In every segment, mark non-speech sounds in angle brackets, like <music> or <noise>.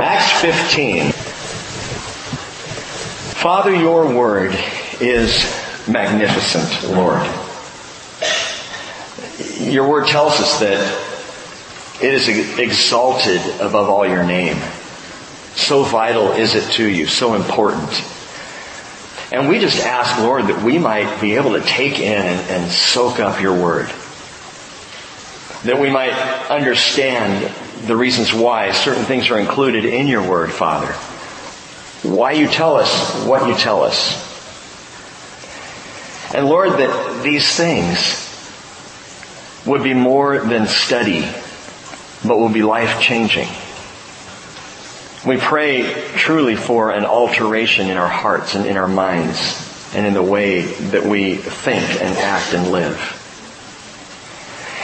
Acts 15. Father, your word is magnificent, Lord. Your word tells us that it is exalted above all your name. So vital is it to you, so important. And we just ask, Lord, that we might be able to take in and, and soak up your word. That we might understand the reasons why certain things are included in your word, Father. Why you tell us what you tell us. And Lord, that these things would be more than study, but will be life changing. We pray truly for an alteration in our hearts and in our minds and in the way that we think and act and live.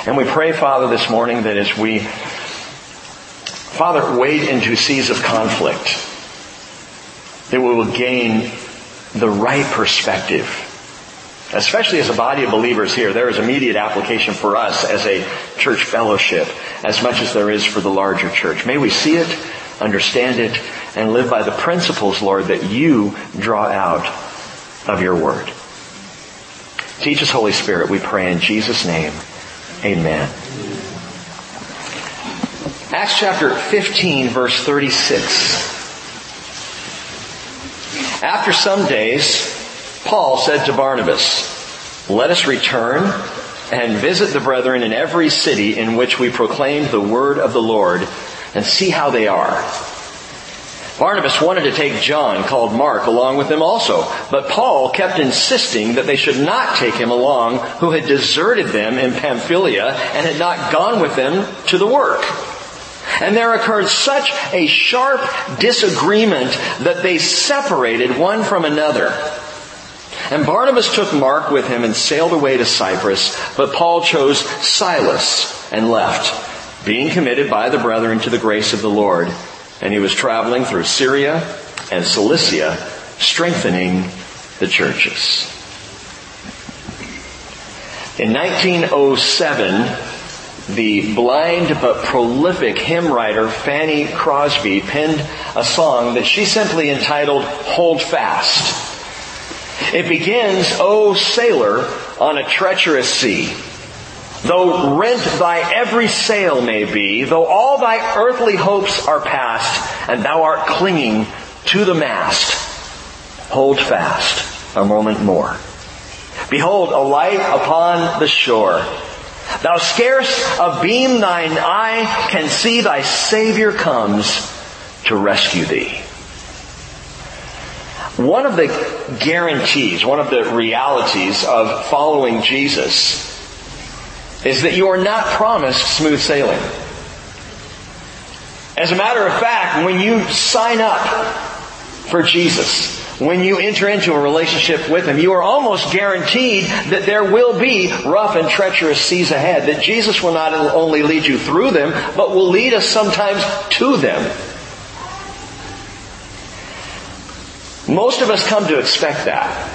And we pray, Father, this morning that as we Father, wade into seas of conflict, that we will gain the right perspective. Especially as a body of believers here, there is immediate application for us as a church fellowship as much as there is for the larger church. May we see it, understand it, and live by the principles, Lord, that you draw out of your word. Teach us, Holy Spirit, we pray in Jesus' name. Amen. Acts chapter 15 verse 36. After some days, Paul said to Barnabas, let us return and visit the brethren in every city in which we proclaim the word of the Lord and see how they are. Barnabas wanted to take John, called Mark, along with them also, but Paul kept insisting that they should not take him along who had deserted them in Pamphylia and had not gone with them to the work. And there occurred such a sharp disagreement that they separated one from another. And Barnabas took Mark with him and sailed away to Cyprus, but Paul chose Silas and left, being committed by the brethren to the grace of the Lord. And he was traveling through Syria and Cilicia, strengthening the churches. In 1907, the blind but prolific hymn writer Fanny Crosby penned a song that she simply entitled Hold Fast. It begins, O sailor on a treacherous sea, though rent thy every sail may be, though all thy earthly hopes are past, and thou art clinging to the mast, hold fast a moment more. Behold, a light upon the shore. Thou scarce a beam thine eye can see thy Savior comes to rescue thee. One of the guarantees, one of the realities of following Jesus is that you are not promised smooth sailing. As a matter of fact, when you sign up for Jesus, when you enter into a relationship with Him, you are almost guaranteed that there will be rough and treacherous seas ahead, that Jesus will not only lead you through them, but will lead us sometimes to them. Most of us come to expect that.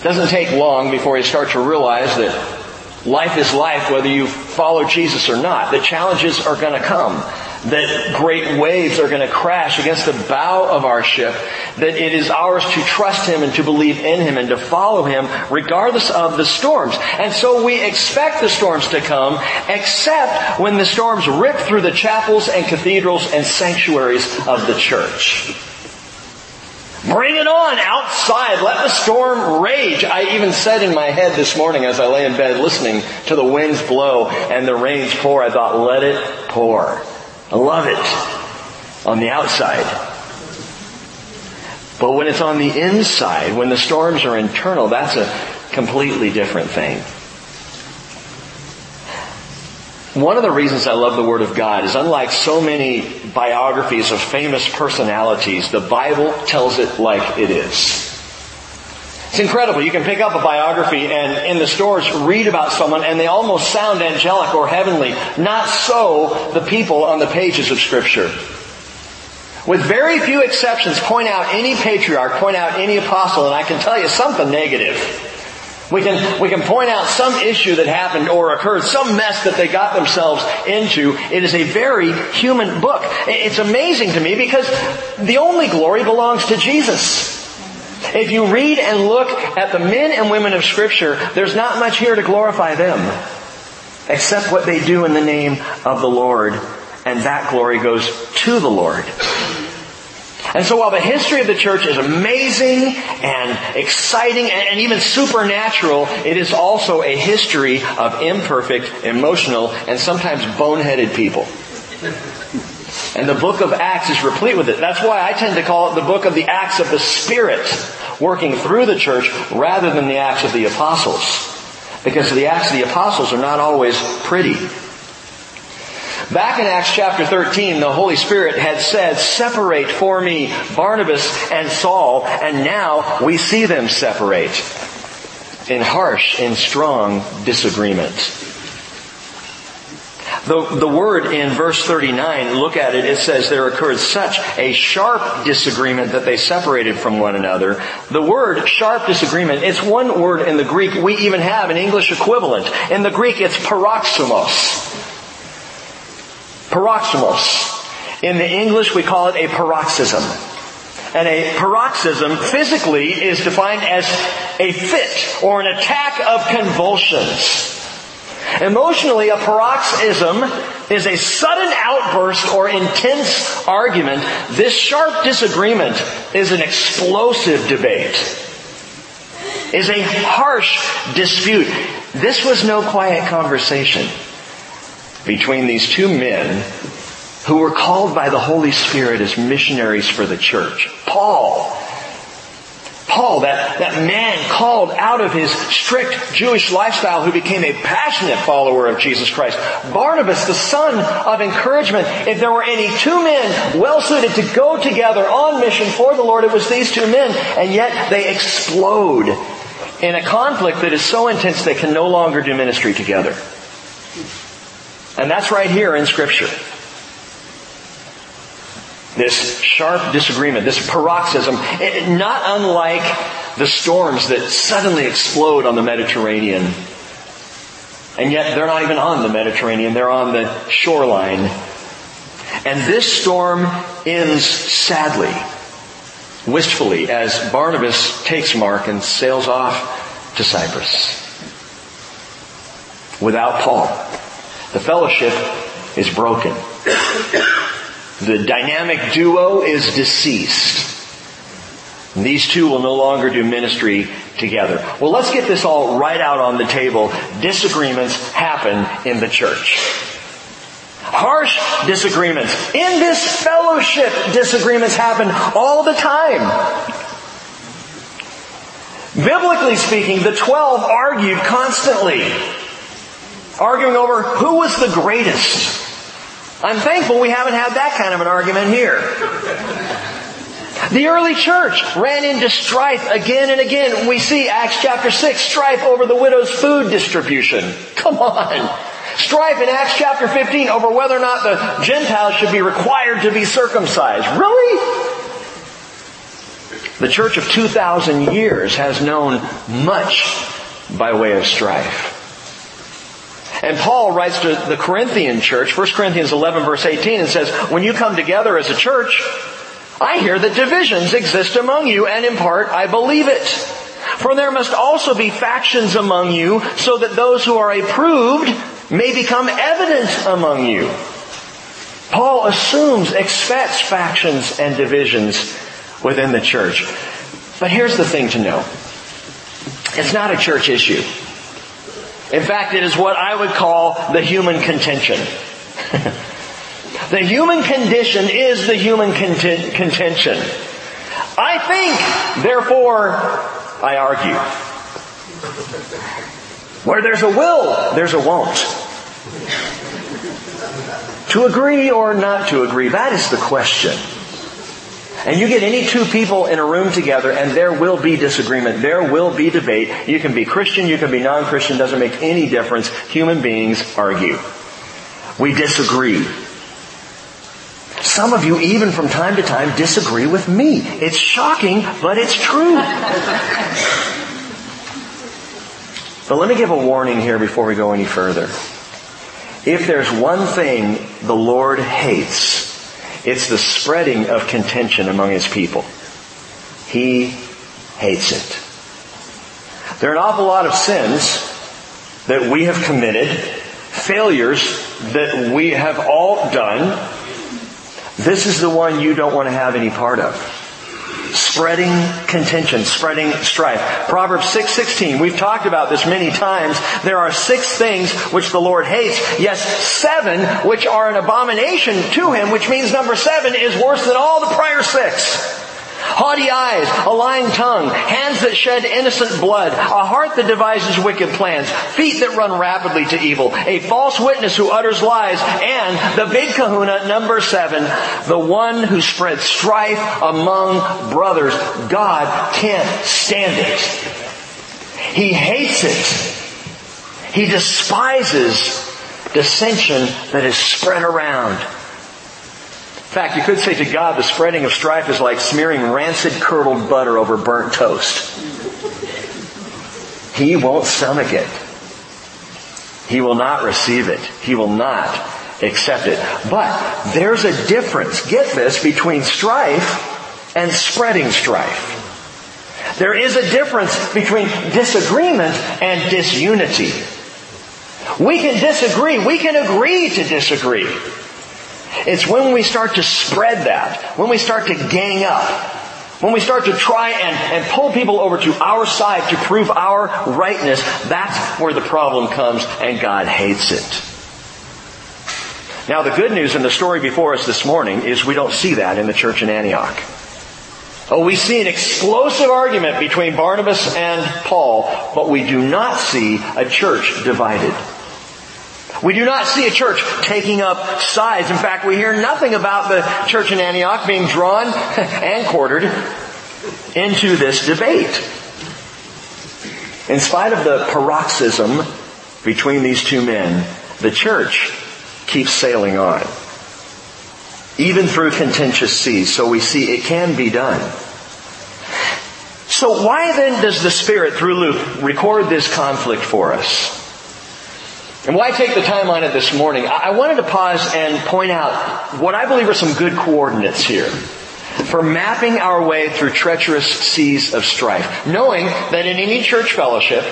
It doesn't take long before you start to realize that life is life whether you follow Jesus or not. The challenges are going to come that great waves are going to crash against the bow of our ship, that it is ours to trust Him and to believe in Him and to follow Him regardless of the storms. And so we expect the storms to come, except when the storms rip through the chapels and cathedrals and sanctuaries of the church. Bring it on outside. Let the storm rage. I even said in my head this morning as I lay in bed listening to the winds blow and the rains pour, I thought, let it pour. I love it on the outside. But when it's on the inside, when the storms are internal, that's a completely different thing. One of the reasons I love the Word of God is unlike so many biographies of famous personalities, the Bible tells it like it is. It's incredible. You can pick up a biography and in the stores read about someone and they almost sound angelic or heavenly. Not so the people on the pages of scripture. With very few exceptions, point out any patriarch, point out any apostle, and I can tell you something negative. We can, we can point out some issue that happened or occurred, some mess that they got themselves into. It is a very human book. It's amazing to me because the only glory belongs to Jesus. If you read and look at the men and women of scripture, there's not much here to glorify them. Except what they do in the name of the Lord. And that glory goes to the Lord. And so while the history of the church is amazing and exciting and even supernatural, it is also a history of imperfect, emotional, and sometimes boneheaded people. And the book of Acts is replete with it. That's why I tend to call it the book of the Acts of the Spirit, working through the church rather than the Acts of the Apostles. Because the Acts of the Apostles are not always pretty. Back in Acts chapter 13, the Holy Spirit had said, separate for me Barnabas and Saul, and now we see them separate in harsh and strong disagreement. The, the word in verse 39, look at it, it says there occurred such a sharp disagreement that they separated from one another. The word sharp disagreement, it's one word in the Greek. We even have an English equivalent. In the Greek, it's paroxysmos. Paroxysmos. In the English, we call it a paroxysm. And a paroxysm physically is defined as a fit or an attack of convulsions. Emotionally, a paroxysm is a sudden outburst or intense argument. This sharp disagreement is an explosive debate. Is a harsh dispute. This was no quiet conversation between these two men who were called by the Holy Spirit as missionaries for the church. Paul. Paul, that, that man called out of his strict Jewish lifestyle who became a passionate follower of Jesus Christ. Barnabas, the son of encouragement. If there were any two men well suited to go together on mission for the Lord, it was these two men. And yet they explode in a conflict that is so intense they can no longer do ministry together. And that's right here in scripture. This sharp disagreement, this paroxysm, not unlike the storms that suddenly explode on the Mediterranean. And yet they're not even on the Mediterranean, they're on the shoreline. And this storm ends sadly, wistfully, as Barnabas takes Mark and sails off to Cyprus. Without Paul. The fellowship is broken. The dynamic duo is deceased. These two will no longer do ministry together. Well, let's get this all right out on the table. Disagreements happen in the church. Harsh disagreements. In this fellowship, disagreements happen all the time. Biblically speaking, the twelve argued constantly arguing over who was the greatest. I'm thankful we haven't had that kind of an argument here. The early church ran into strife again and again. We see Acts chapter 6, strife over the widow's food distribution. Come on. Strife in Acts chapter 15 over whether or not the Gentiles should be required to be circumcised. Really? The church of 2,000 years has known much by way of strife. And Paul writes to the Corinthian church, 1 Corinthians 11 verse 18, and says, when you come together as a church, I hear that divisions exist among you, and in part I believe it. For there must also be factions among you, so that those who are approved may become evident among you. Paul assumes, expects factions and divisions within the church. But here's the thing to know. It's not a church issue. In fact, it is what I would call the human contention. <laughs> the human condition is the human conten- contention. I think, therefore, I argue. Where there's a will, there's a won't. To agree or not to agree, that is the question. And you get any two people in a room together and there will be disagreement. There will be debate. You can be Christian, you can be non-Christian, doesn't make any difference. Human beings argue. We disagree. Some of you even from time to time disagree with me. It's shocking, but it's true. But let me give a warning here before we go any further. If there's one thing the Lord hates, it's the spreading of contention among His people. He hates it. There are an awful lot of sins that we have committed, failures that we have all done. This is the one you don't want to have any part of spreading contention, spreading strife. Proverbs 6:16. We've talked about this many times. There are six things which the Lord hates. Yes, seven which are an abomination to him, which means number 7 is worse than all the prior six. Haughty eyes, a lying tongue, hands that shed innocent blood, a heart that devises wicked plans, feet that run rapidly to evil, a false witness who utters lies, and the big kahuna, number seven, the one who spreads strife among brothers. God can't stand it. He hates it. He despises dissension that is spread around. In fact, you could say to God, the spreading of strife is like smearing rancid curdled butter over burnt toast. He won't stomach it. He will not receive it. He will not accept it. But there's a difference, get this, between strife and spreading strife. There is a difference between disagreement and disunity. We can disagree. We can agree to disagree. It's when we start to spread that, when we start to gang up, when we start to try and, and pull people over to our side to prove our rightness, that's where the problem comes and God hates it. Now the good news in the story before us this morning is we don't see that in the church in Antioch. Oh, we see an explosive argument between Barnabas and Paul, but we do not see a church divided. We do not see a church taking up sides. In fact, we hear nothing about the church in Antioch being drawn <laughs> and quartered into this debate. In spite of the paroxysm between these two men, the church keeps sailing on. Even through contentious seas, so we see it can be done. So why then does the Spirit, through Luke, record this conflict for us? And why take the time on it this morning? I wanted to pause and point out what I believe are some good coordinates here for mapping our way through treacherous seas of strife. Knowing that in any church fellowship,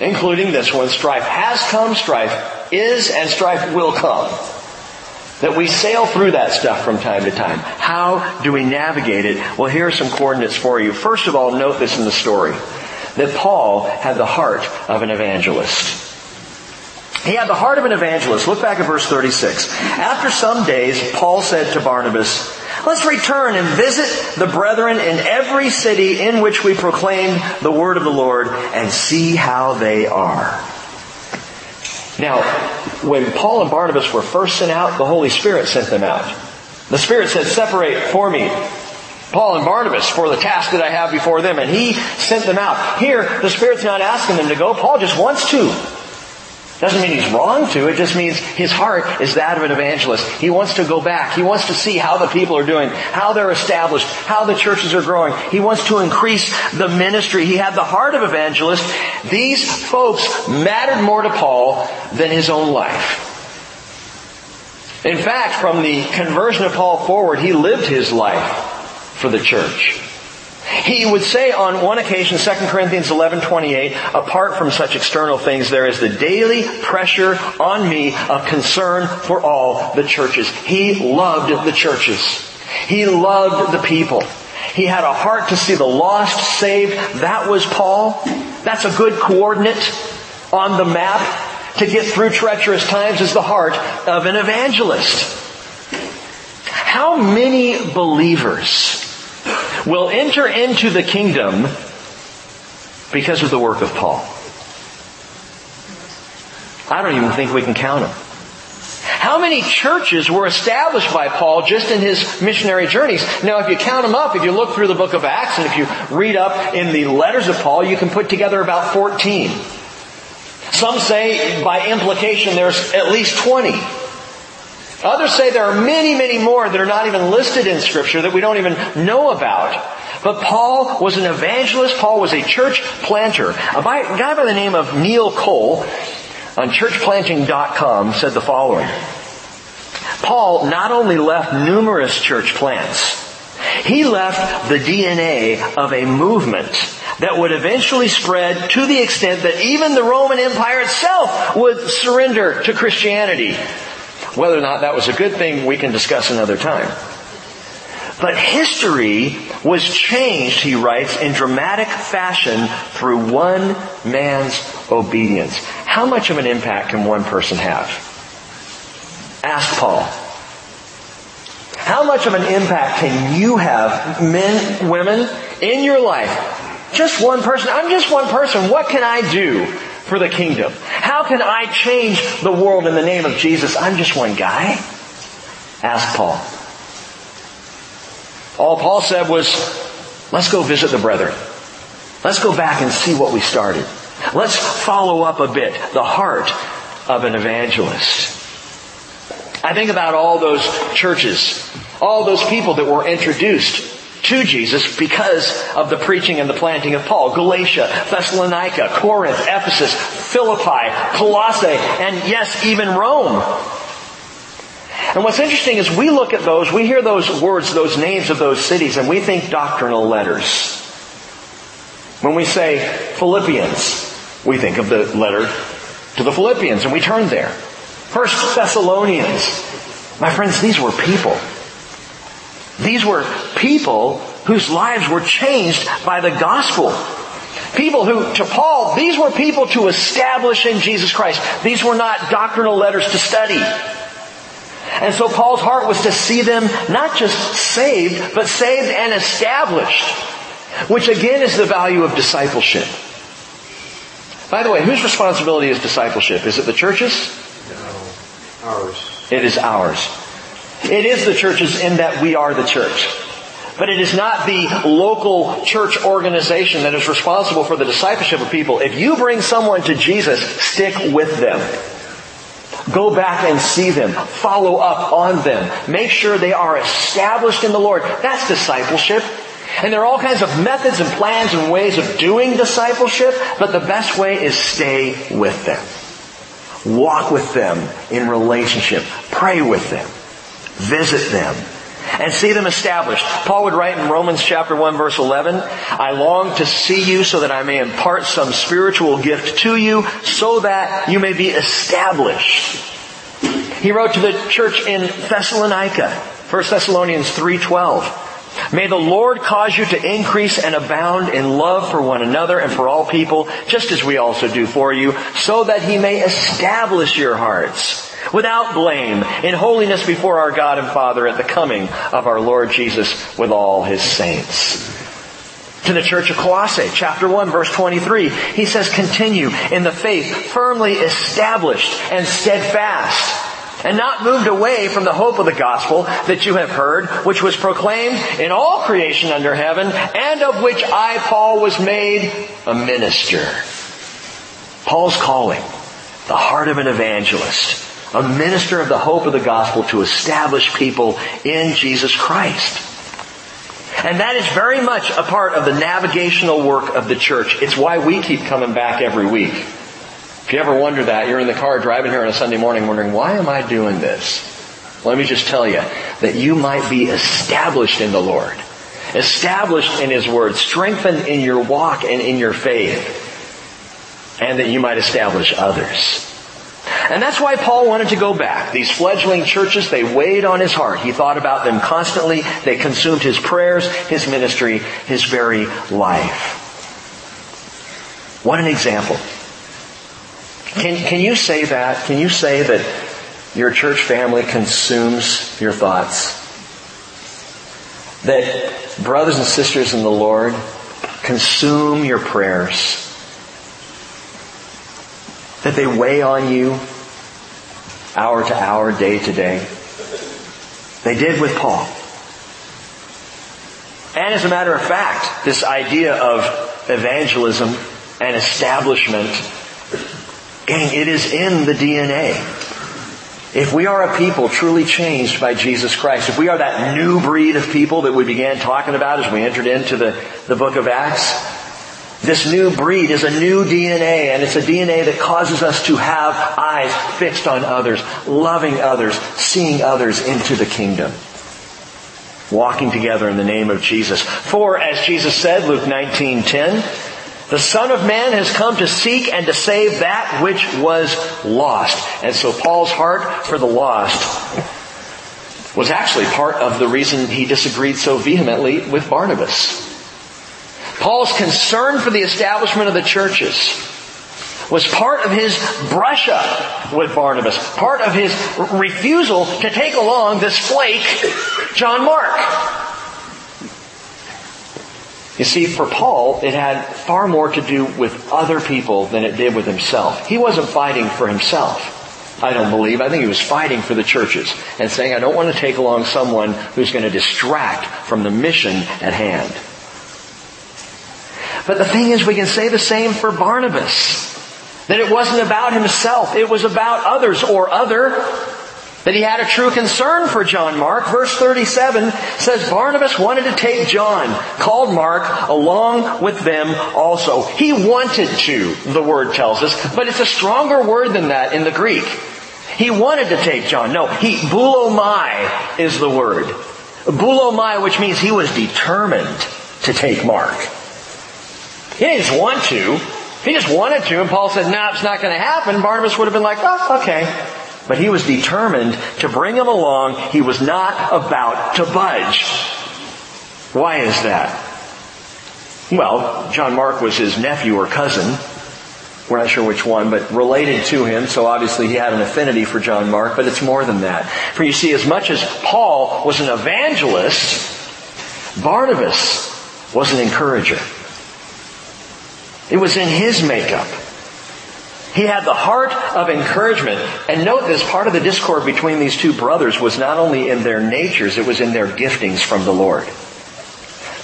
including this one, strife has come, strife is, and strife will come. That we sail through that stuff from time to time. How do we navigate it? Well, here are some coordinates for you. First of all, note this in the story. That Paul had the heart of an evangelist. He had the heart of an evangelist. Look back at verse 36. After some days, Paul said to Barnabas, Let's return and visit the brethren in every city in which we proclaim the word of the Lord and see how they are. Now, when Paul and Barnabas were first sent out, the Holy Spirit sent them out. The Spirit said, separate for me Paul and Barnabas for the task that I have before them. And he sent them out. Here, the Spirit's not asking them to go. Paul just wants to. Doesn't mean he's wrong to, it just means his heart is that of an evangelist. He wants to go back. He wants to see how the people are doing, how they're established, how the churches are growing. He wants to increase the ministry. He had the heart of evangelist. These folks mattered more to Paul than his own life. In fact, from the conversion of Paul forward, he lived his life for the church. He would say on one occasion, 2 Corinthians 11:28, apart from such external things, there is the daily pressure on me of concern for all the churches. He loved the churches. He loved the people. He had a heart to see the lost saved. That was Paul. That's a good coordinate on the map to get through treacherous times is the heart of an evangelist. How many believers will enter into the kingdom because of the work of Paul. I don't even think we can count them. How many churches were established by Paul just in his missionary journeys? Now, if you count them up, if you look through the book of Acts and if you read up in the letters of Paul, you can put together about 14. Some say by implication there's at least 20. Others say there are many, many more that are not even listed in scripture that we don't even know about. But Paul was an evangelist. Paul was a church planter. A guy by the name of Neil Cole on churchplanting.com said the following. Paul not only left numerous church plants, he left the DNA of a movement that would eventually spread to the extent that even the Roman Empire itself would surrender to Christianity. Whether or not that was a good thing, we can discuss another time. But history was changed, he writes, in dramatic fashion through one man's obedience. How much of an impact can one person have? Ask Paul. How much of an impact can you have, men, women, in your life? Just one person. I'm just one person. What can I do for the kingdom? How can I change the world in the name of Jesus? I'm just one guy. Ask Paul. All Paul said was, let's go visit the brethren. Let's go back and see what we started. Let's follow up a bit the heart of an evangelist. I think about all those churches, all those people that were introduced to Jesus because of the preaching and the planting of Paul. Galatia, Thessalonica, Corinth, Ephesus, Philippi, Colossae, and yes, even Rome. And what's interesting is we look at those, we hear those words, those names of those cities, and we think doctrinal letters. When we say Philippians, we think of the letter to the Philippians, and we turn there. First Thessalonians. My friends, these were people. These were people whose lives were changed by the gospel. People who, to Paul, these were people to establish in Jesus Christ. These were not doctrinal letters to study. And so Paul's heart was to see them not just saved, but saved and established. Which again is the value of discipleship. By the way, whose responsibility is discipleship? Is it the church's? No. Ours. It is ours. It is the churches in that we are the church. But it is not the local church organization that is responsible for the discipleship of people. If you bring someone to Jesus, stick with them. Go back and see them. Follow up on them. Make sure they are established in the Lord. That's discipleship. And there are all kinds of methods and plans and ways of doing discipleship, but the best way is stay with them. Walk with them in relationship. Pray with them. Visit them and see them established. Paul would write in Romans chapter 1 verse 11, I long to see you so that I may impart some spiritual gift to you so that you may be established. He wrote to the church in Thessalonica, 1 Thessalonians 3:12. May the Lord cause you to increase and abound in love for one another and for all people, just as we also do for you, so that he may establish your hearts without blame, in holiness before our God and Father at the coming of our Lord Jesus with all his saints. To the church of Colossae, chapter 1, verse 23, he says, continue in the faith, firmly established and steadfast and not moved away from the hope of the gospel that you have heard, which was proclaimed in all creation under heaven, and of which I, Paul, was made a minister. Paul's calling, the heart of an evangelist, a minister of the hope of the gospel to establish people in Jesus Christ. And that is very much a part of the navigational work of the church. It's why we keep coming back every week. If you ever wonder that, you're in the car driving here on a Sunday morning wondering, why am I doing this? Let me just tell you that you might be established in the Lord, established in His Word, strengthened in your walk and in your faith, and that you might establish others. And that's why Paul wanted to go back. These fledgling churches, they weighed on his heart. He thought about them constantly. They consumed his prayers, his ministry, his very life. What an example. Can, can you say that? Can you say that your church family consumes your thoughts? That brothers and sisters in the Lord consume your prayers? That they weigh on you hour to hour, day to day. They did with Paul. And as a matter of fact, this idea of evangelism and establishment, gang, it is in the DNA. If we are a people truly changed by Jesus Christ, if we are that new breed of people that we began talking about as we entered into the, the book of Acts, this new breed is a new DNA and it's a DNA that causes us to have eyes fixed on others, loving others, seeing others into the kingdom. Walking together in the name of Jesus. For, as Jesus said, Luke 19:10, the Son of Man has come to seek and to save that which was lost. And so Paul's heart for the lost was actually part of the reason he disagreed so vehemently with Barnabas. Paul's concern for the establishment of the churches was part of his brush up with Barnabas, part of his refusal to take along this flake, John Mark. You see, for Paul, it had far more to do with other people than it did with himself. He wasn't fighting for himself. I don't believe. I think he was fighting for the churches and saying, I don't want to take along someone who's going to distract from the mission at hand. But the thing is, we can say the same for Barnabas. That it wasn't about himself, it was about others or other. That he had a true concern for John Mark. Verse 37 says Barnabas wanted to take John, called Mark, along with them also. He wanted to, the word tells us, but it's a stronger word than that in the Greek. He wanted to take John. No, he, boulomai is the word. Boulomai, which means he was determined to take Mark. He didn't just want to. He just wanted to, and Paul said, no, it's not going to happen, Barnabas would have been like, oh, okay. But he was determined to bring him along. He was not about to budge. Why is that? Well, John Mark was his nephew or cousin. We're not sure which one, but related to him, so obviously he had an affinity for John Mark, but it's more than that. For you see, as much as Paul was an evangelist, Barnabas was an encourager. It was in his makeup. He had the heart of encouragement. And note this, part of the discord between these two brothers was not only in their natures, it was in their giftings from the Lord.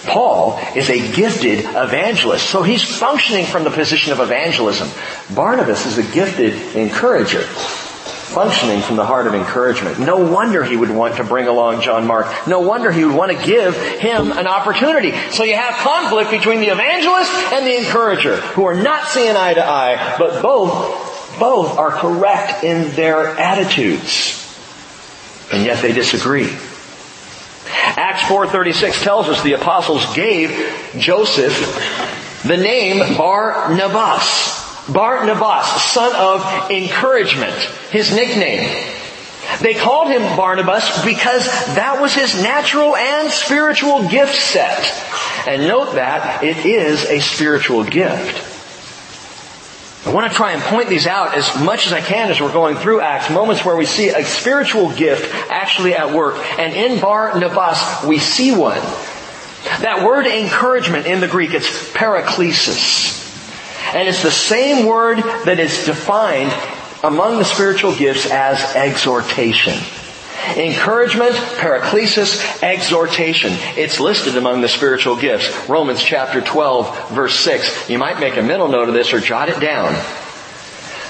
Paul is a gifted evangelist, so he's functioning from the position of evangelism. Barnabas is a gifted encourager functioning from the heart of encouragement. No wonder he would want to bring along John Mark. No wonder he would want to give him an opportunity. So you have conflict between the evangelist and the encourager who are not seeing eye to eye, but both, both are correct in their attitudes. And yet they disagree. Acts 4.36 tells us the apostles gave Joseph the name Barnabas. Barnabas, son of encouragement, his nickname. They called him Barnabas because that was his natural and spiritual gift set. And note that it is a spiritual gift. I want to try and point these out as much as I can as we're going through Acts, moments where we see a spiritual gift actually at work. And in Barnabas, we see one. That word encouragement in the Greek, it's paraklesis. And it's the same word that is defined among the spiritual gifts as exhortation. Encouragement, paraklesis, exhortation. It's listed among the spiritual gifts. Romans chapter 12 verse 6. You might make a mental note of this or jot it down.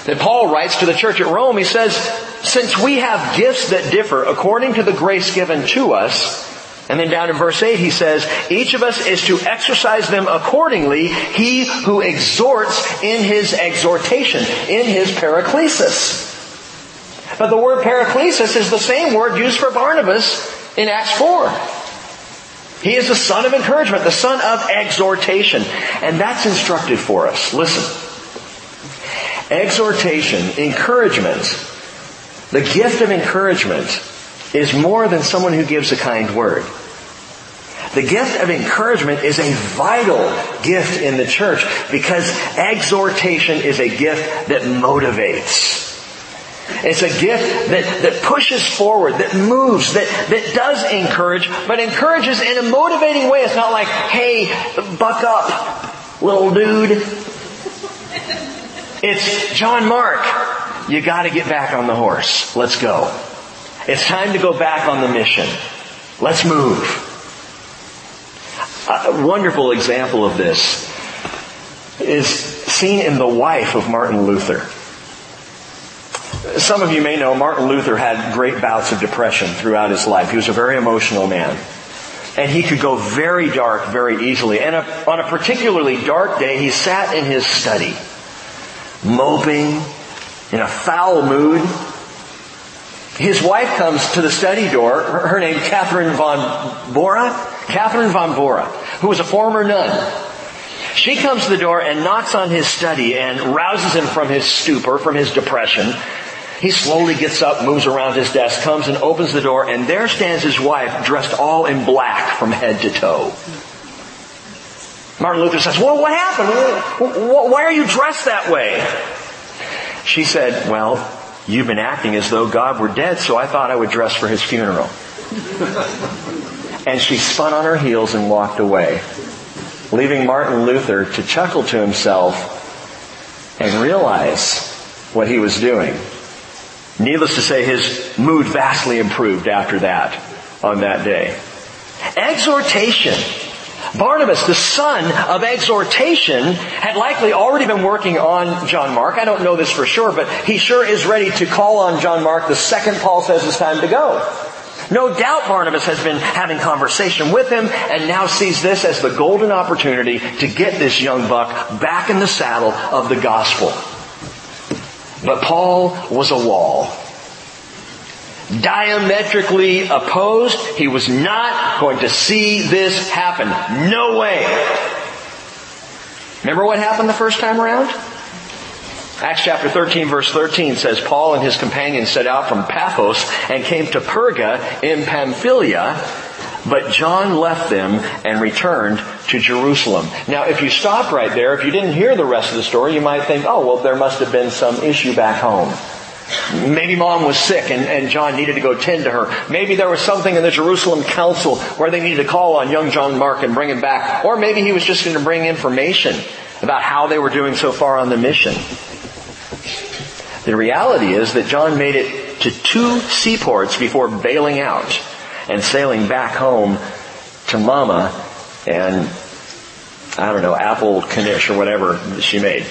That Paul writes to the church at Rome, he says, since we have gifts that differ according to the grace given to us, and then down in verse 8 he says, each of us is to exercise them accordingly, he who exhorts in his exhortation, in his paraklesis. But the word paraklesis is the same word used for Barnabas in Acts 4. He is the son of encouragement, the son of exhortation. And that's instructive for us. Listen. Exhortation, encouragement, the gift of encouragement is more than someone who gives a kind word. The gift of encouragement is a vital gift in the church because exhortation is a gift that motivates. It's a gift that, that pushes forward, that moves, that, that does encourage, but encourages in a motivating way. It's not like, hey, buck up, little dude. It's John Mark. You gotta get back on the horse. Let's go. It's time to go back on the mission. Let's move. A wonderful example of this is seen in the wife of Martin Luther. Some of you may know Martin Luther had great bouts of depression throughout his life. He was a very emotional man. And he could go very dark very easily. And on a particularly dark day, he sat in his study, moping, in a foul mood. His wife comes to the study door, her name Catherine von Bora, Catherine von Bora, who was a former nun. She comes to the door and knocks on his study and rouses him from his stupor, from his depression. He slowly gets up, moves around his desk, comes and opens the door, and there stands his wife dressed all in black from head to toe. Martin Luther says, well, what happened? Why are you dressed that way? She said, well, you've been acting as though God were dead, so I thought I would dress for his funeral. <laughs> and she spun on her heels and walked away leaving Martin Luther to chuckle to himself and realize what he was doing. Needless to say, his mood vastly improved after that, on that day. Exhortation. Barnabas, the son of exhortation, had likely already been working on John Mark. I don't know this for sure, but he sure is ready to call on John Mark the second Paul says it's time to go. No doubt Barnabas has been having conversation with him and now sees this as the golden opportunity to get this young buck back in the saddle of the gospel. But Paul was a wall. Diametrically opposed. He was not going to see this happen. No way. Remember what happened the first time around? Acts chapter 13 verse 13 says, Paul and his companions set out from Paphos and came to Perga in Pamphylia, but John left them and returned to Jerusalem. Now, if you stop right there, if you didn't hear the rest of the story, you might think, oh, well, there must have been some issue back home. Maybe mom was sick and, and John needed to go tend to her. Maybe there was something in the Jerusalem council where they needed to call on young John Mark and bring him back. Or maybe he was just going to bring information about how they were doing so far on the mission. The reality is that John made it to two seaports before bailing out and sailing back home to Mama and I don't know, apple knish or whatever she made.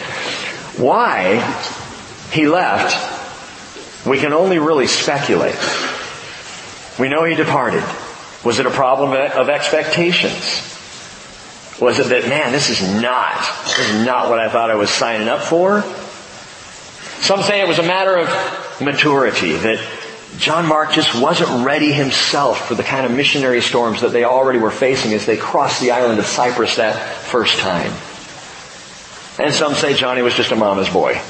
Why he left, we can only really speculate. We know he departed. Was it a problem of expectations? Was it that, man, this is not, this is not what I thought I was signing up for? Some say it was a matter of maturity, that John Mark just wasn't ready himself for the kind of missionary storms that they already were facing as they crossed the island of Cyprus that first time. And some say Johnny was just a mama's boy.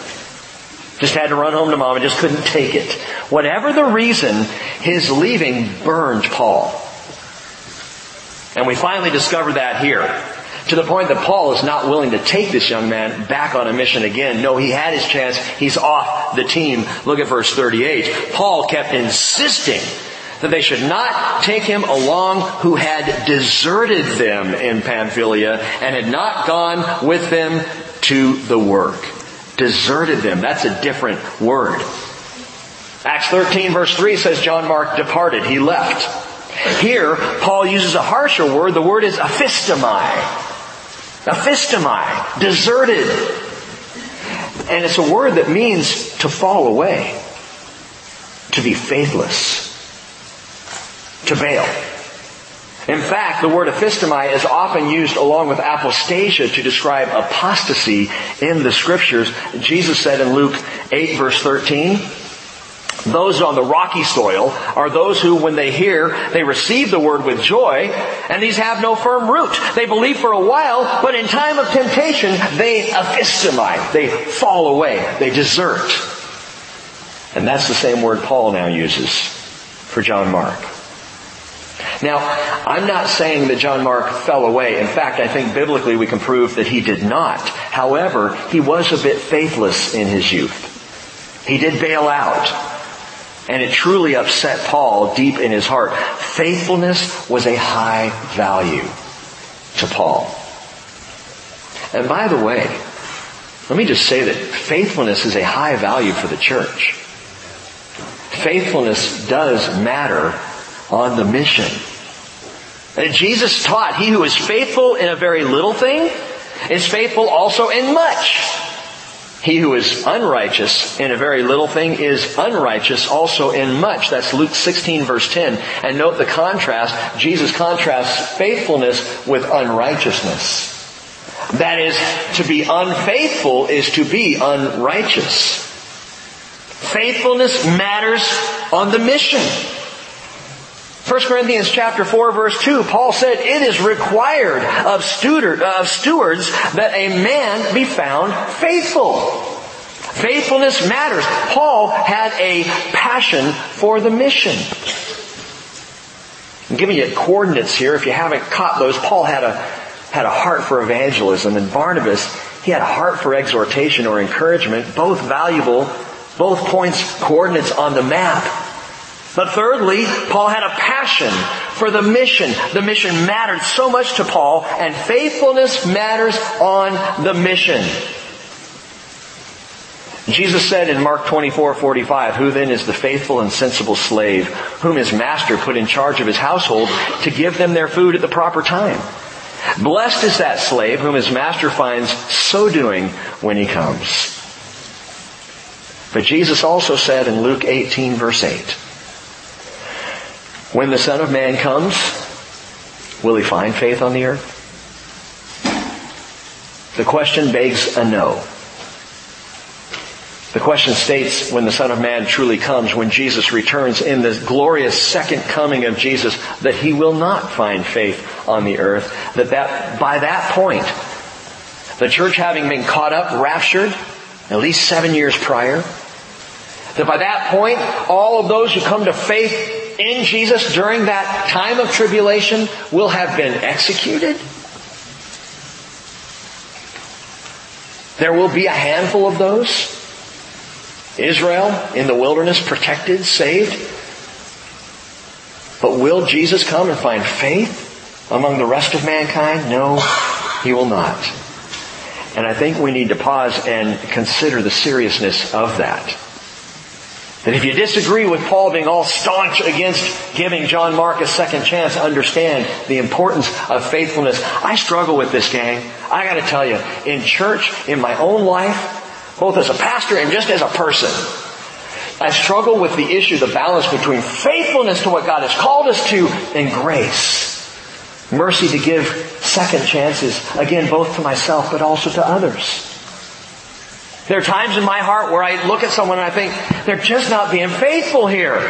Just had to run home to mom and just couldn't take it. Whatever the reason, his leaving burned Paul. And we finally discover that here. To the point that Paul is not willing to take this young man back on a mission again. No, he had his chance. He's off the team. Look at verse 38. Paul kept insisting that they should not take him along who had deserted them in Pamphylia and had not gone with them to the work. Deserted them. That's a different word. Acts 13 verse 3 says John Mark departed. He left. Here, Paul uses a harsher word. The word is aphistomai. Aphistomai, deserted. And it's a word that means to fall away, to be faithless, to bail. In fact, the word aphistomai is often used along with apostasia to describe apostasy in the scriptures. Jesus said in Luke 8 verse 13, those on the rocky soil are those who, when they hear, they receive the word with joy, and these have no firm root. They believe for a while, but in time of temptation, they aphistomai. They fall away. They desert. And that's the same word Paul now uses for John Mark. Now, I'm not saying that John Mark fell away. In fact, I think biblically we can prove that he did not. However, he was a bit faithless in his youth. He did bail out. And it truly upset Paul deep in his heart. Faithfulness was a high value to Paul. And by the way, let me just say that faithfulness is a high value for the church. Faithfulness does matter on the mission. And Jesus taught, he who is faithful in a very little thing is faithful also in much. He who is unrighteous in a very little thing is unrighteous also in much. That's Luke 16 verse 10. And note the contrast. Jesus contrasts faithfulness with unrighteousness. That is, to be unfaithful is to be unrighteous. Faithfulness matters on the mission. 1 Corinthians chapter 4 verse 2, Paul said, it is required of, of stewards that a man be found faithful. Faithfulness matters. Paul had a passion for the mission. I'm giving you coordinates here. If you haven't caught those, Paul had a, had a heart for evangelism and Barnabas, he had a heart for exhortation or encouragement, both valuable, both points, coordinates on the map. But thirdly, Paul had a passion for the mission. The mission mattered so much to Paul, and faithfulness matters on the mission. Jesus said in Mark 24, 45, Who then is the faithful and sensible slave, whom his master put in charge of his household to give them their food at the proper time? Blessed is that slave whom his master finds so doing when he comes. But Jesus also said in Luke 18 verse 8, when the Son of Man comes, will he find faith on the earth? The question begs a no. The question states when the Son of Man truly comes, when Jesus returns in the glorious second coming of Jesus, that he will not find faith on the earth. That, that by that point, the church having been caught up, raptured, at least seven years prior, that by that point, all of those who come to faith in Jesus during that time of tribulation will have been executed. There will be a handful of those. Israel in the wilderness protected, saved. But will Jesus come and find faith among the rest of mankind? No, he will not. And I think we need to pause and consider the seriousness of that. That if you disagree with Paul being all staunch against giving John Mark a second chance, understand the importance of faithfulness. I struggle with this gang. I gotta tell you, in church, in my own life, both as a pastor and just as a person, I struggle with the issue, the balance between faithfulness to what God has called us to and grace. Mercy to give second chances, again, both to myself but also to others. There are times in my heart where I look at someone and I think, they're just not being faithful here.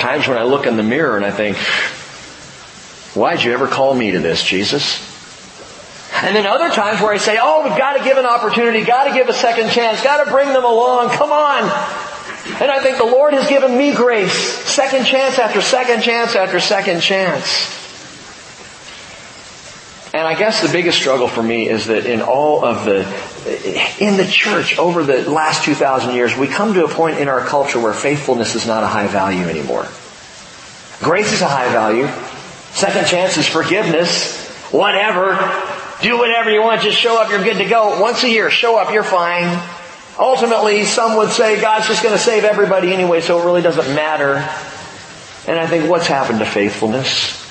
Times when I look in the mirror and I think, why'd you ever call me to this, Jesus? And then other times where I say, oh, we've got to give an opportunity, got to give a second chance, got to bring them along, come on. And I think the Lord has given me grace, second chance after second chance after second chance. And I guess the biggest struggle for me is that in all of the, in the church over the last 2,000 years, we come to a point in our culture where faithfulness is not a high value anymore. Grace is a high value. Second chance is forgiveness. Whatever. Do whatever you want. Just show up. You're good to go. Once a year, show up. You're fine. Ultimately, some would say God's just going to save everybody anyway, so it really doesn't matter. And I think what's happened to faithfulness?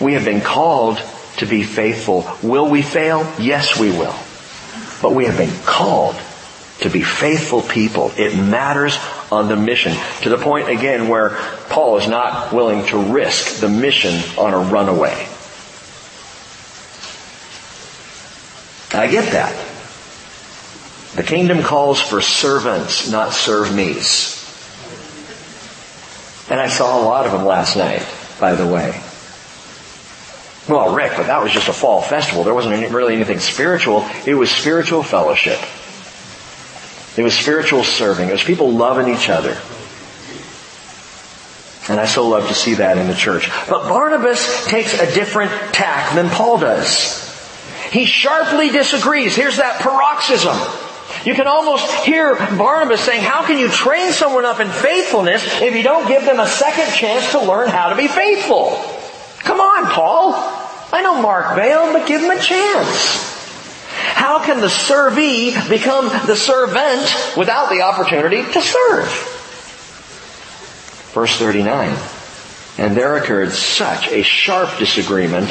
We have been called to be faithful. Will we fail? Yes, we will. But we have been called to be faithful people. It matters on the mission. To the point again where Paul is not willing to risk the mission on a runaway. I get that. The kingdom calls for servants, not serve me's. And I saw a lot of them last night, by the way. Well, Rick, but that was just a fall festival. There wasn't any, really anything spiritual. It was spiritual fellowship. It was spiritual serving. It was people loving each other. And I so love to see that in the church. But Barnabas takes a different tack than Paul does. He sharply disagrees. Here's that paroxysm. You can almost hear Barnabas saying, how can you train someone up in faithfulness if you don't give them a second chance to learn how to be faithful? Come on, Paul. I know Mark Bale, but give him a chance. How can the servee become the servant without the opportunity to serve? Verse 39. And there occurred such a sharp disagreement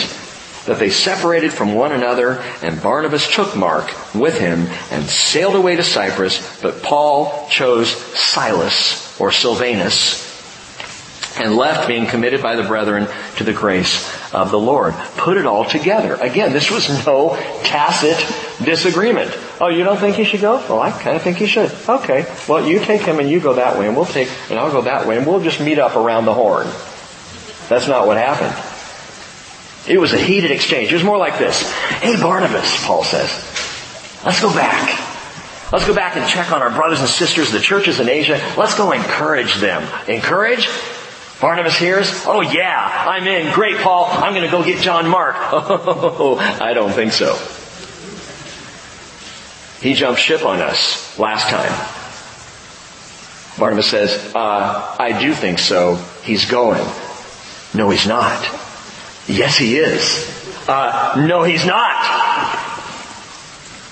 that they separated from one another, and Barnabas took Mark with him and sailed away to Cyprus, but Paul chose Silas or Silvanus and left being committed by the brethren to the grace of the Lord. Put it all together. Again, this was no tacit disagreement. Oh, you don't think he should go? Well, I kind of think he should. Okay. Well, you take him and you go that way and we'll take, and I'll go that way and we'll just meet up around the horn. That's not what happened. It was a heated exchange. It was more like this. Hey Barnabas, Paul says, let's go back. Let's go back and check on our brothers and sisters, the churches in Asia. Let's go encourage them. Encourage? Barnabas hears, oh yeah, I'm in. Great, Paul. I'm going to go get John Mark. <laughs> Oh, I don't think so. He jumped ship on us last time. Barnabas says, uh, I do think so. He's going. No, he's not. Yes, he is. Uh, no, he's not.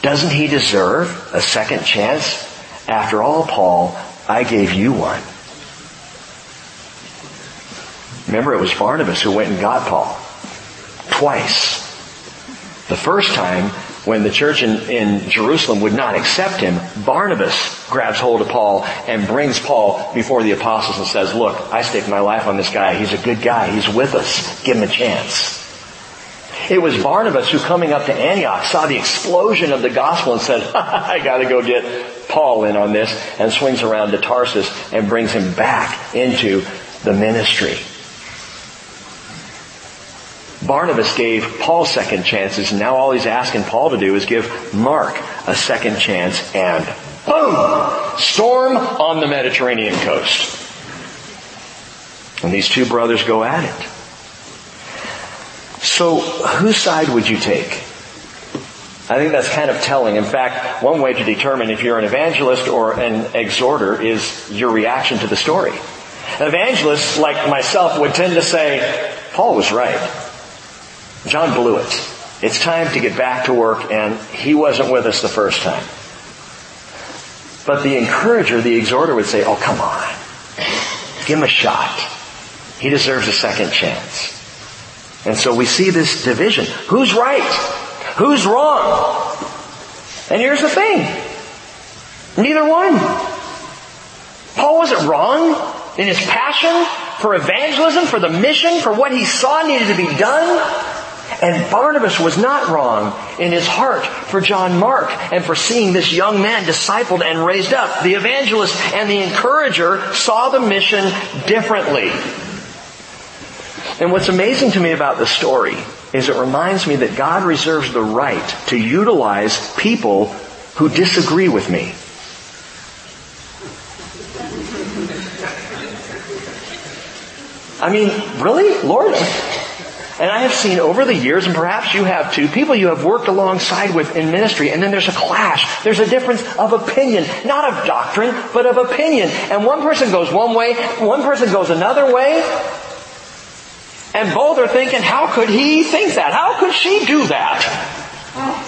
Doesn't he deserve a second chance? After all, Paul, I gave you one. Remember, it was Barnabas who went and got Paul. Twice. The first time, when the church in, in Jerusalem would not accept him, Barnabas grabs hold of Paul and brings Paul before the apostles and says, look, I stake my life on this guy. He's a good guy. He's with us. Give him a chance. It was Barnabas who coming up to Antioch saw the explosion of the gospel and said, <laughs> I gotta go get Paul in on this and swings around to Tarsus and brings him back into the ministry. Barnabas gave Paul second chances, and now all he's asking Paul to do is give Mark a second chance, and boom! Storm on the Mediterranean coast. And these two brothers go at it. So, whose side would you take? I think that's kind of telling. In fact, one way to determine if you're an evangelist or an exhorter is your reaction to the story. An evangelist, like myself, would tend to say, Paul was right. John blew it. It's time to get back to work and he wasn't with us the first time. But the encourager, the exhorter would say, oh come on. Give him a shot. He deserves a second chance. And so we see this division. Who's right? Who's wrong? And here's the thing. Neither one. Paul wasn't wrong in his passion for evangelism, for the mission, for what he saw needed to be done. And Barnabas was not wrong in his heart for John Mark and for seeing this young man discipled and raised up. The evangelist and the encourager saw the mission differently. And what's amazing to me about this story is it reminds me that God reserves the right to utilize people who disagree with me. I mean, really? Lord? And I have seen over the years, and perhaps you have too, people you have worked alongside with in ministry, and then there's a clash. There's a difference of opinion. Not of doctrine, but of opinion. And one person goes one way, one person goes another way, and both are thinking, how could he think that? How could she do that?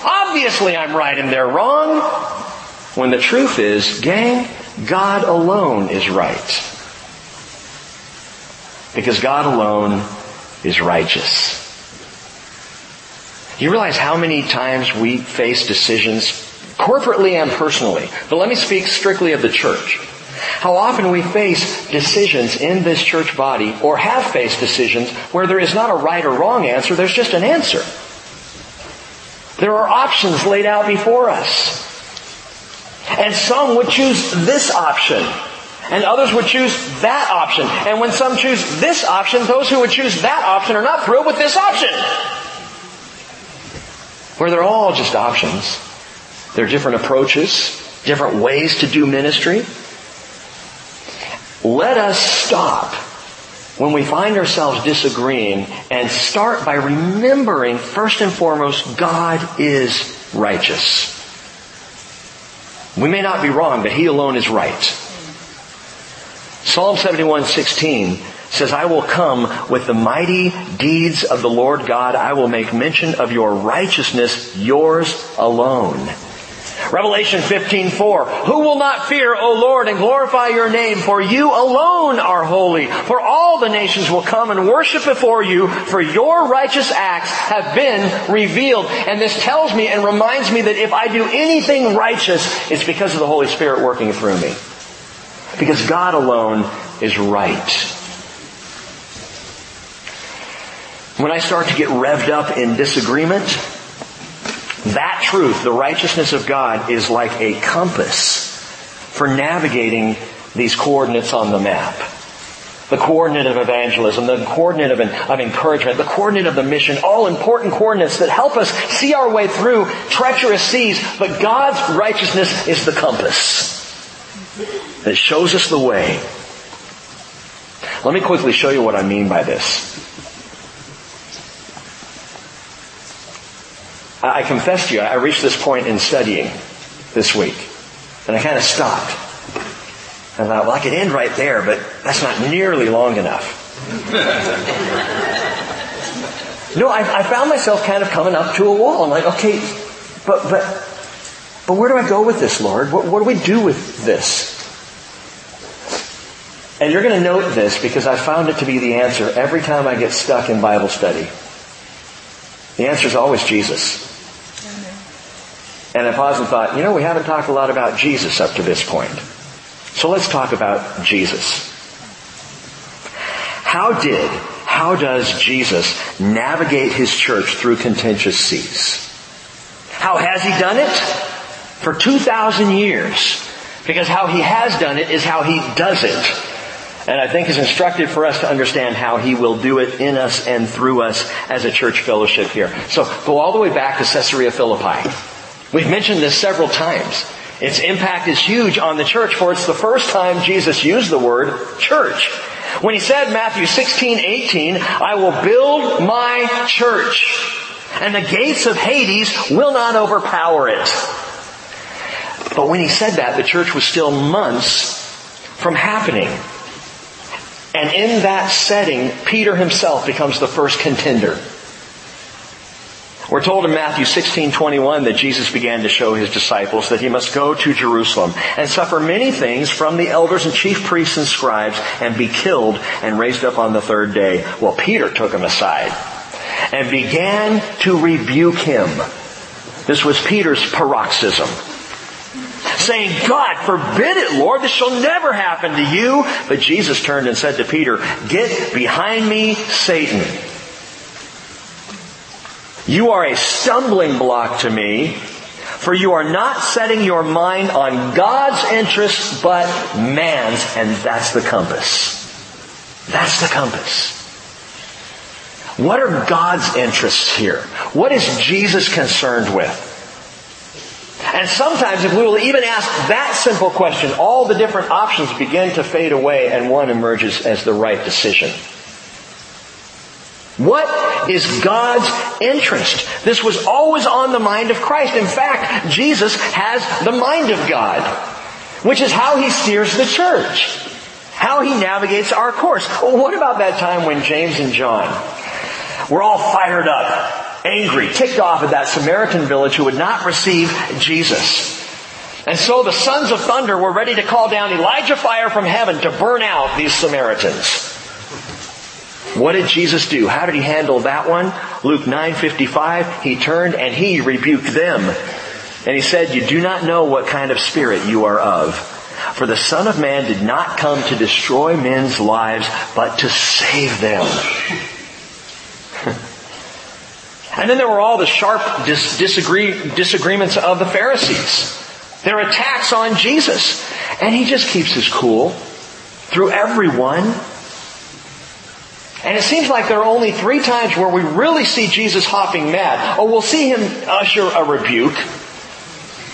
Obviously I'm right and they're wrong. When the truth is, gang, God alone is right. Because God alone is righteous. You realize how many times we face decisions corporately and personally. But let me speak strictly of the church. How often we face decisions in this church body or have faced decisions where there is not a right or wrong answer, there's just an answer. There are options laid out before us. And some would choose this option and others would choose that option. And when some choose this option, those who would choose that option are not thrilled with this option. Where they're all just options. They're different approaches, different ways to do ministry. Let us stop when we find ourselves disagreeing and start by remembering first and foremost, God is righteous. We may not be wrong, but He alone is right. Psalm 71:16 says, I will come with the mighty deeds of the Lord God. I will make mention of your righteousness, yours alone. Revelation 15:4 Who will not fear, O Lord, and glorify your name for you alone are holy for all the nations will come and worship before you for your righteous acts have been revealed and this tells me and reminds me that if I do anything righteous it's because of the Holy Spirit working through me because God alone is right when I start to get revved up in disagreement that truth, the righteousness of God, is like a compass for navigating these coordinates on the map. The coordinate of evangelism, the coordinate of, of encouragement, the coordinate of the mission, all important coordinates that help us see our way through treacherous seas, but God's righteousness is the compass that shows us the way. Let me quickly show you what I mean by this. I confess to you, I reached this point in studying this week. And I kind of stopped. I thought, well, I could end right there, but that's not nearly long enough. <laughs> no, I, I, found myself kind of coming up to a wall. I'm like, okay, but, but, but where do I go with this, Lord? What, what do we do with this? And you're going to note this because I found it to be the answer every time I get stuck in Bible study. The answer is always Jesus. And I paused and thought, you know, we haven't talked a lot about Jesus up to this point. So let's talk about Jesus. How did, how does Jesus navigate his church through contentious seas? How has he done it? For 2,000 years. Because how he has done it is how he does it. And I think is instructive for us to understand how he will do it in us and through us as a church fellowship here. So go all the way back to Caesarea Philippi. We've mentioned this several times. Its impact is huge on the church for it's the first time Jesus used the word church. When he said Matthew 16, 18, I will build my church and the gates of Hades will not overpower it. But when he said that, the church was still months from happening. And in that setting, Peter himself becomes the first contender. We're told in Matthew 16:21 that Jesus began to show his disciples that he must go to Jerusalem and suffer many things from the elders and chief priests and scribes and be killed and raised up on the third day. Well, Peter took him aside and began to rebuke him. This was Peter's paroxysm. Saying, God forbid it, Lord, this shall never happen to you. But Jesus turned and said to Peter, get behind me, Satan. You are a stumbling block to me, for you are not setting your mind on God's interests, but man's, and that's the compass. That's the compass. What are God's interests here? What is Jesus concerned with? And sometimes if we will even ask that simple question, all the different options begin to fade away and one emerges as the right decision. What is God's interest? This was always on the mind of Christ. In fact, Jesus has the mind of God, which is how he steers the church, how he navigates our course. Well, what about that time when James and John were all fired up, angry, ticked off at that Samaritan village who would not receive Jesus? And so the sons of thunder were ready to call down Elijah fire from heaven to burn out these Samaritans. What did Jesus do? How did he handle that one? Luke 9:55, he turned and he rebuked them. And he said, "You do not know what kind of spirit you are of. For the Son of Man did not come to destroy men's lives, but to save them." <laughs> and then there were all the sharp dis- disagree- disagreements of the Pharisees. Their attacks on Jesus. And he just keeps his cool through everyone and it seems like there are only three times where we really see Jesus hopping mad. Oh, we'll see him usher a rebuke.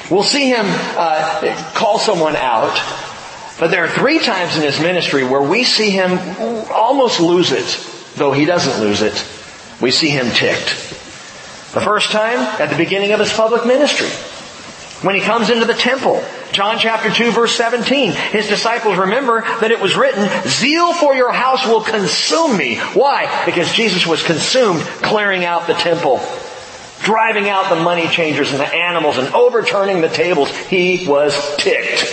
We'll see him uh, call someone out. But there are three times in his ministry where we see him almost lose it, though he doesn't lose it. We see him ticked. The first time, at the beginning of his public ministry. When he comes into the temple, John chapter 2 verse 17, his disciples remember that it was written, zeal for your house will consume me. Why? Because Jesus was consumed clearing out the temple. driving out the money changers and the animals and overturning the tables. He was ticked.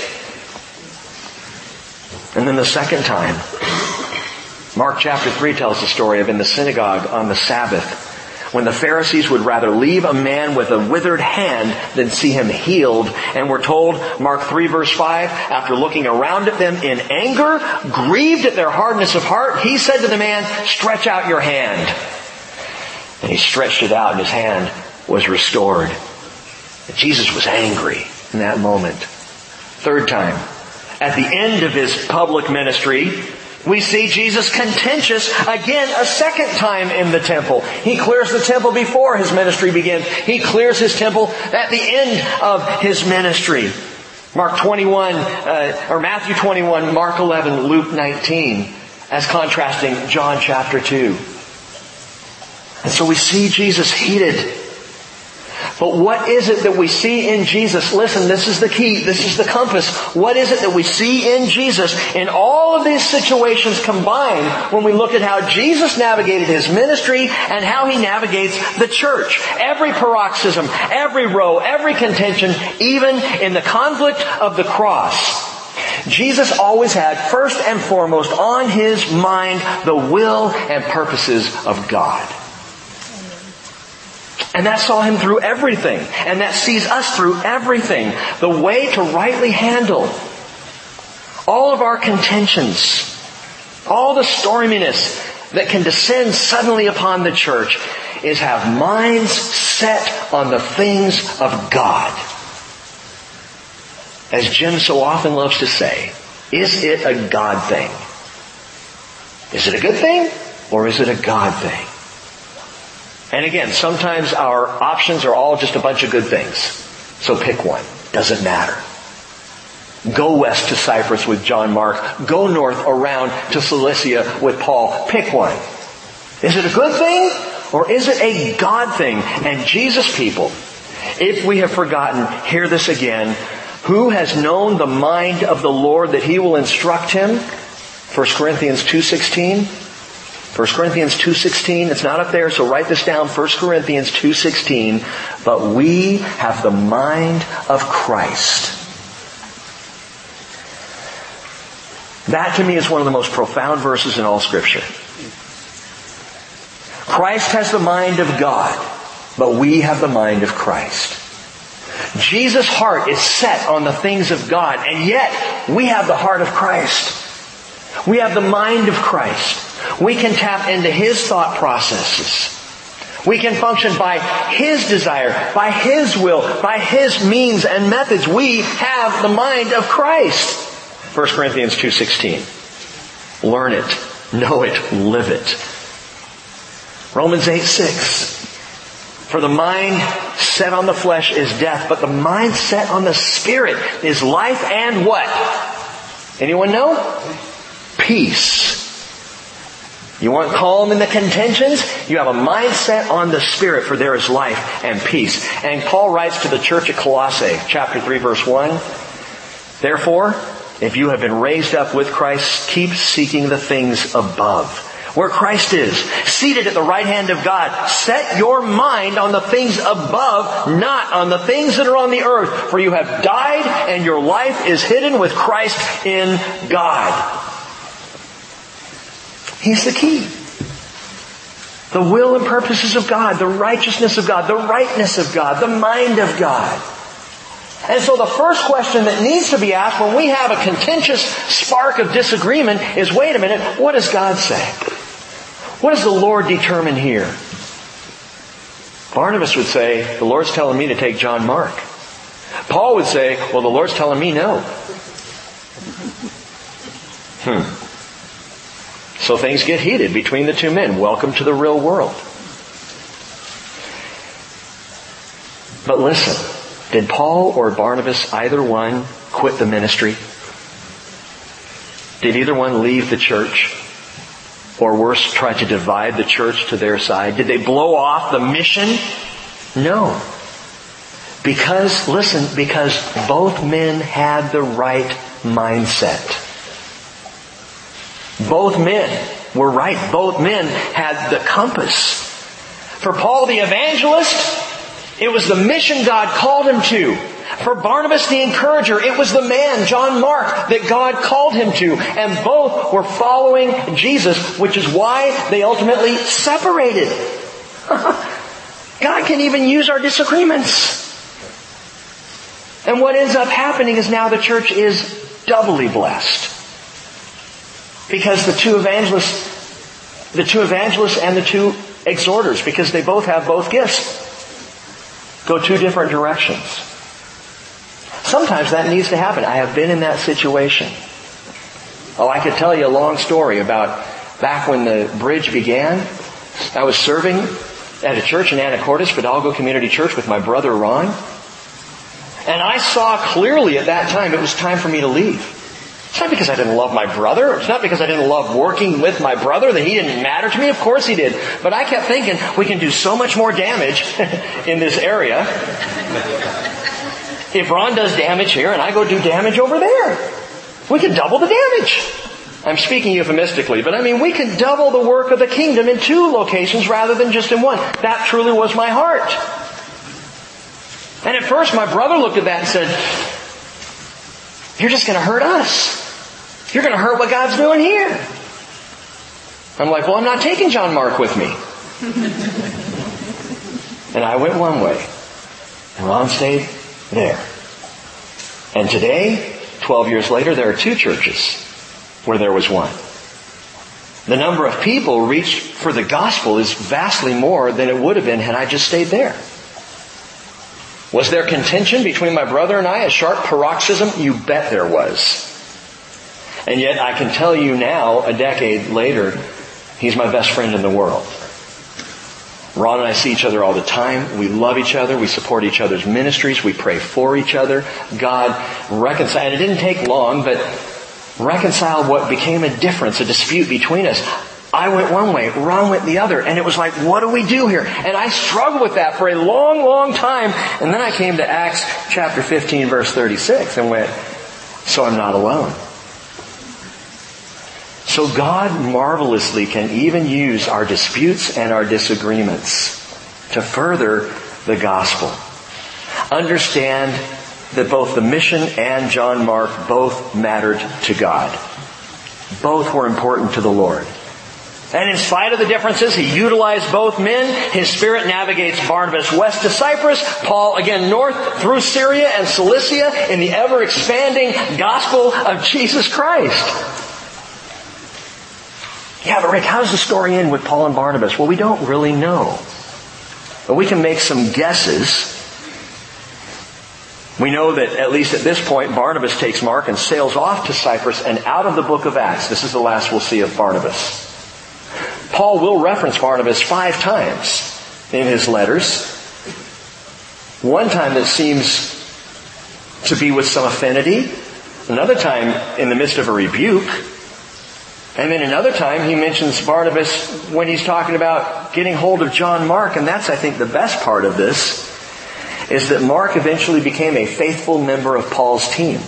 And then the second time, Mark chapter 3 tells the story of in the synagogue on the Sabbath when the Pharisees would rather leave a man with a withered hand than see him healed. And we're told, Mark 3 verse 5, after looking around at them in anger, grieved at their hardness of heart, he said to the man, stretch out your hand. And he stretched it out and his hand was restored. Jesus was angry in that moment. Third time, at the end of his public ministry, we see Jesus contentious again a second time in the temple. He clears the temple before his ministry begins. He clears his temple at the end of his ministry. Mark 21, uh, or Matthew 21, Mark 11, Luke 19, as contrasting John chapter 2. And so we see Jesus heated but what is it that we see in Jesus? Listen, this is the key. This is the compass. What is it that we see in Jesus in all of these situations combined when we look at how Jesus navigated his ministry and how he navigates the church? Every paroxysm, every row, every contention, even in the conflict of the cross. Jesus always had first and foremost on his mind the will and purposes of God. And that saw him through everything. And that sees us through everything. The way to rightly handle all of our contentions, all the storminess that can descend suddenly upon the church is have minds set on the things of God. As Jim so often loves to say, is it a God thing? Is it a good thing or is it a God thing? And again, sometimes our options are all just a bunch of good things. So pick one. Doesn't matter. Go west to Cyprus with John Mark. Go north around to Cilicia with Paul. Pick one. Is it a good thing or is it a God thing? And Jesus people, if we have forgotten, hear this again. Who has known the mind of the Lord that he will instruct him? 1 Corinthians 2.16. 1 Corinthians 2.16, it's not up there, so write this down, 1 Corinthians 2.16, but we have the mind of Christ. That to me is one of the most profound verses in all scripture. Christ has the mind of God, but we have the mind of Christ. Jesus' heart is set on the things of God, and yet we have the heart of Christ. We have the mind of Christ. We can tap into His thought processes. We can function by His desire, by His will, by His means and methods. We have the mind of Christ. 1 Corinthians 2.16. Learn it, know it, live it. Romans 8, 6. For the mind set on the flesh is death, but the mind set on the spirit is life and what? Anyone know? Peace. You want calm in the contentions? You have a mindset on the Spirit for there is life and peace. And Paul writes to the church at Colossae, chapter 3 verse 1, Therefore, if you have been raised up with Christ, keep seeking the things above, where Christ is, seated at the right hand of God. Set your mind on the things above, not on the things that are on the earth, for you have died and your life is hidden with Christ in God. He's the key. The will and purposes of God, the righteousness of God, the rightness of God, the mind of God. And so the first question that needs to be asked when we have a contentious spark of disagreement is, wait a minute, what does God say? What does the Lord determine here? Barnabas would say, the Lord's telling me to take John Mark. Paul would say, well, the Lord's telling me no. Hmm. So things get heated between the two men. Welcome to the real world. But listen, did Paul or Barnabas, either one, quit the ministry? Did either one leave the church? Or worse, try to divide the church to their side? Did they blow off the mission? No. Because, listen, because both men had the right mindset. Both men were right. Both men had the compass. For Paul the evangelist, It was the mission God called him to. For Barnabas the encourager, it was the man, John Mark, that God called him to. And both were following Jesus, which is why they ultimately separated. <laughs> God can even use our disagreements. And what ends up happening is now the church is doubly blessed. Because the two evangelists, the two evangelists and the two exhorters, because they both have both gifts, go two different directions. Sometimes that needs to happen. I have been in that situation. Oh, I could tell you a long story about back when the bridge began. I was serving at a church in Anacortes, Fidalgo Community Church with my brother Ron. And I saw clearly at that time it was time for me to leave. It's not because I didn't love my brother. It's not because I didn't love working with my brother that he didn't matter to me. Of course he did. But I kept thinking we can do so much more damage <laughs> in this area. If Ron does damage here and I go do damage over there, we can double the damage. I'm speaking euphemistically, but I mean we can double the work of the kingdom in two locations rather than just in one. That truly was my heart. And at first my brother looked at that and said, you're just going to hurt us. You're going to hurt what God's doing here. I'm like, well, I'm not taking John Mark with me. <laughs> and I went one way. And Ron stayed there. And today, 12 years later, there are two churches where there was one. The number of people reached for the gospel is vastly more than it would have been had I just stayed there. Was there contention between my brother and I, a sharp paroxysm? You bet there was. And yet I can tell you now, a decade later, he's my best friend in the world. Ron and I see each other all the time. We love each other. We support each other's ministries. We pray for each other. God reconciled. And it didn't take long, but reconciled what became a difference, a dispute between us. I went one way, Ron went the other, and it was like, what do we do here? And I struggled with that for a long, long time, and then I came to Acts chapter 15 verse 36 and went, so I'm not alone. So God marvelously can even use our disputes and our disagreements to further the gospel. Understand that both the mission and John Mark both mattered to God. Both were important to the Lord. And in spite of the differences, he utilized both men. His spirit navigates Barnabas west to Cyprus, Paul again north through Syria and Cilicia in the ever expanding gospel of Jesus Christ. Yeah, but Rick, how does the story end with Paul and Barnabas? Well, we don't really know. But we can make some guesses. We know that at least at this point, Barnabas takes Mark and sails off to Cyprus and out of the book of Acts. This is the last we'll see of Barnabas. Paul will reference Barnabas five times in his letters. One time that seems to be with some affinity. Another time in the midst of a rebuke. And then another time he mentions Barnabas when he's talking about getting hold of John Mark. And that's, I think, the best part of this is that Mark eventually became a faithful member of Paul's team.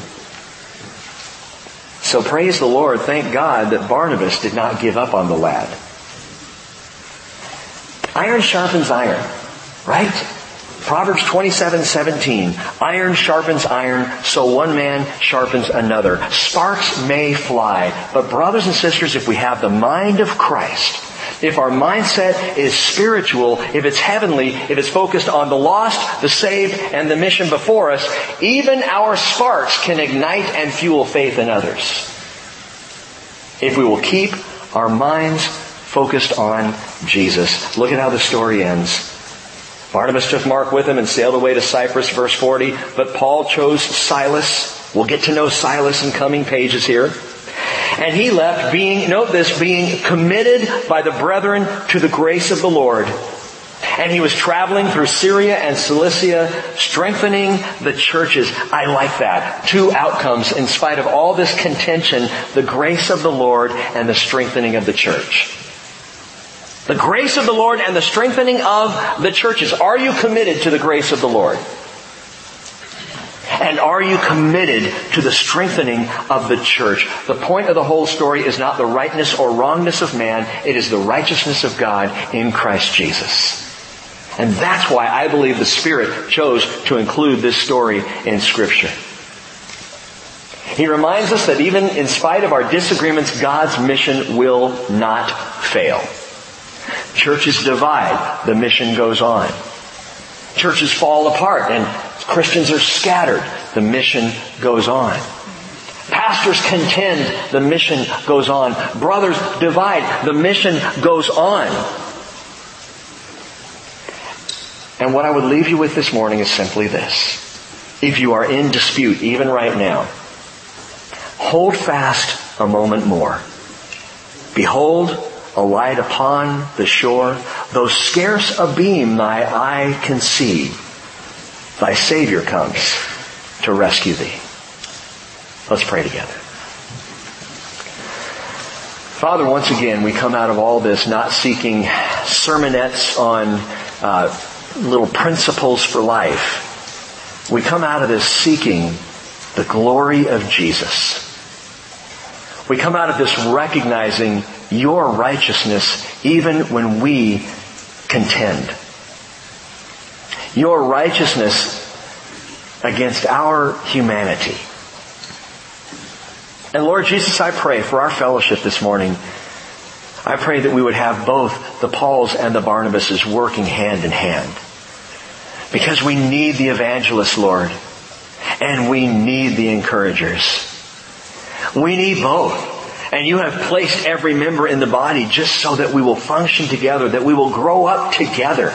So praise the Lord, thank God that Barnabas did not give up on the lad. Iron sharpens iron, right? Proverbs 27, 17. Iron sharpens iron, so one man sharpens another. Sparks may fly, but brothers and sisters, if we have the mind of Christ, if our mindset is spiritual, if it's heavenly, if it's focused on the lost, the saved, and the mission before us, even our sparks can ignite and fuel faith in others. If we will keep our minds focused on Jesus. Look at how the story ends. Barnabas took Mark with him and sailed away to Cyprus, verse 40, but Paul chose Silas. We'll get to know Silas in coming pages here. And he left being, note this, being committed by the brethren to the grace of the Lord. And he was traveling through Syria and Cilicia, strengthening the churches. I like that. Two outcomes in spite of all this contention, the grace of the Lord and the strengthening of the church. The grace of the Lord and the strengthening of the churches. Are you committed to the grace of the Lord? And are you committed to the strengthening of the church? The point of the whole story is not the rightness or wrongness of man, it is the righteousness of God in Christ Jesus. And that's why I believe the Spirit chose to include this story in Scripture. He reminds us that even in spite of our disagreements, God's mission will not fail. Churches divide, the mission goes on. Churches fall apart and Christians are scattered, the mission goes on. Pastors contend, the mission goes on. Brothers divide, the mission goes on. And what I would leave you with this morning is simply this. If you are in dispute, even right now, hold fast a moment more. Behold, a light upon the shore, though scarce a beam thy eye can see, thy Savior comes to rescue thee. Let's pray together. Father, once again, we come out of all this not seeking sermonettes on uh, little principles for life. We come out of this seeking the glory of Jesus. We come out of this recognizing your righteousness even when we contend. Your righteousness against our humanity. And Lord Jesus, I pray for our fellowship this morning. I pray that we would have both the Pauls and the Barnabases working hand in hand. Because we need the evangelists, Lord. And we need the encouragers. We need both. And you have placed every member in the body just so that we will function together, that we will grow up together.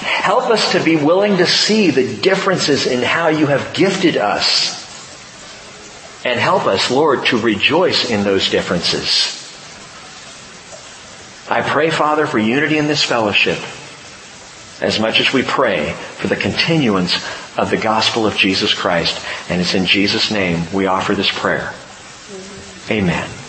Help us to be willing to see the differences in how you have gifted us and help us, Lord, to rejoice in those differences. I pray, Father, for unity in this fellowship as much as we pray for the continuance of the gospel of Jesus Christ. And it's in Jesus' name we offer this prayer. Amen.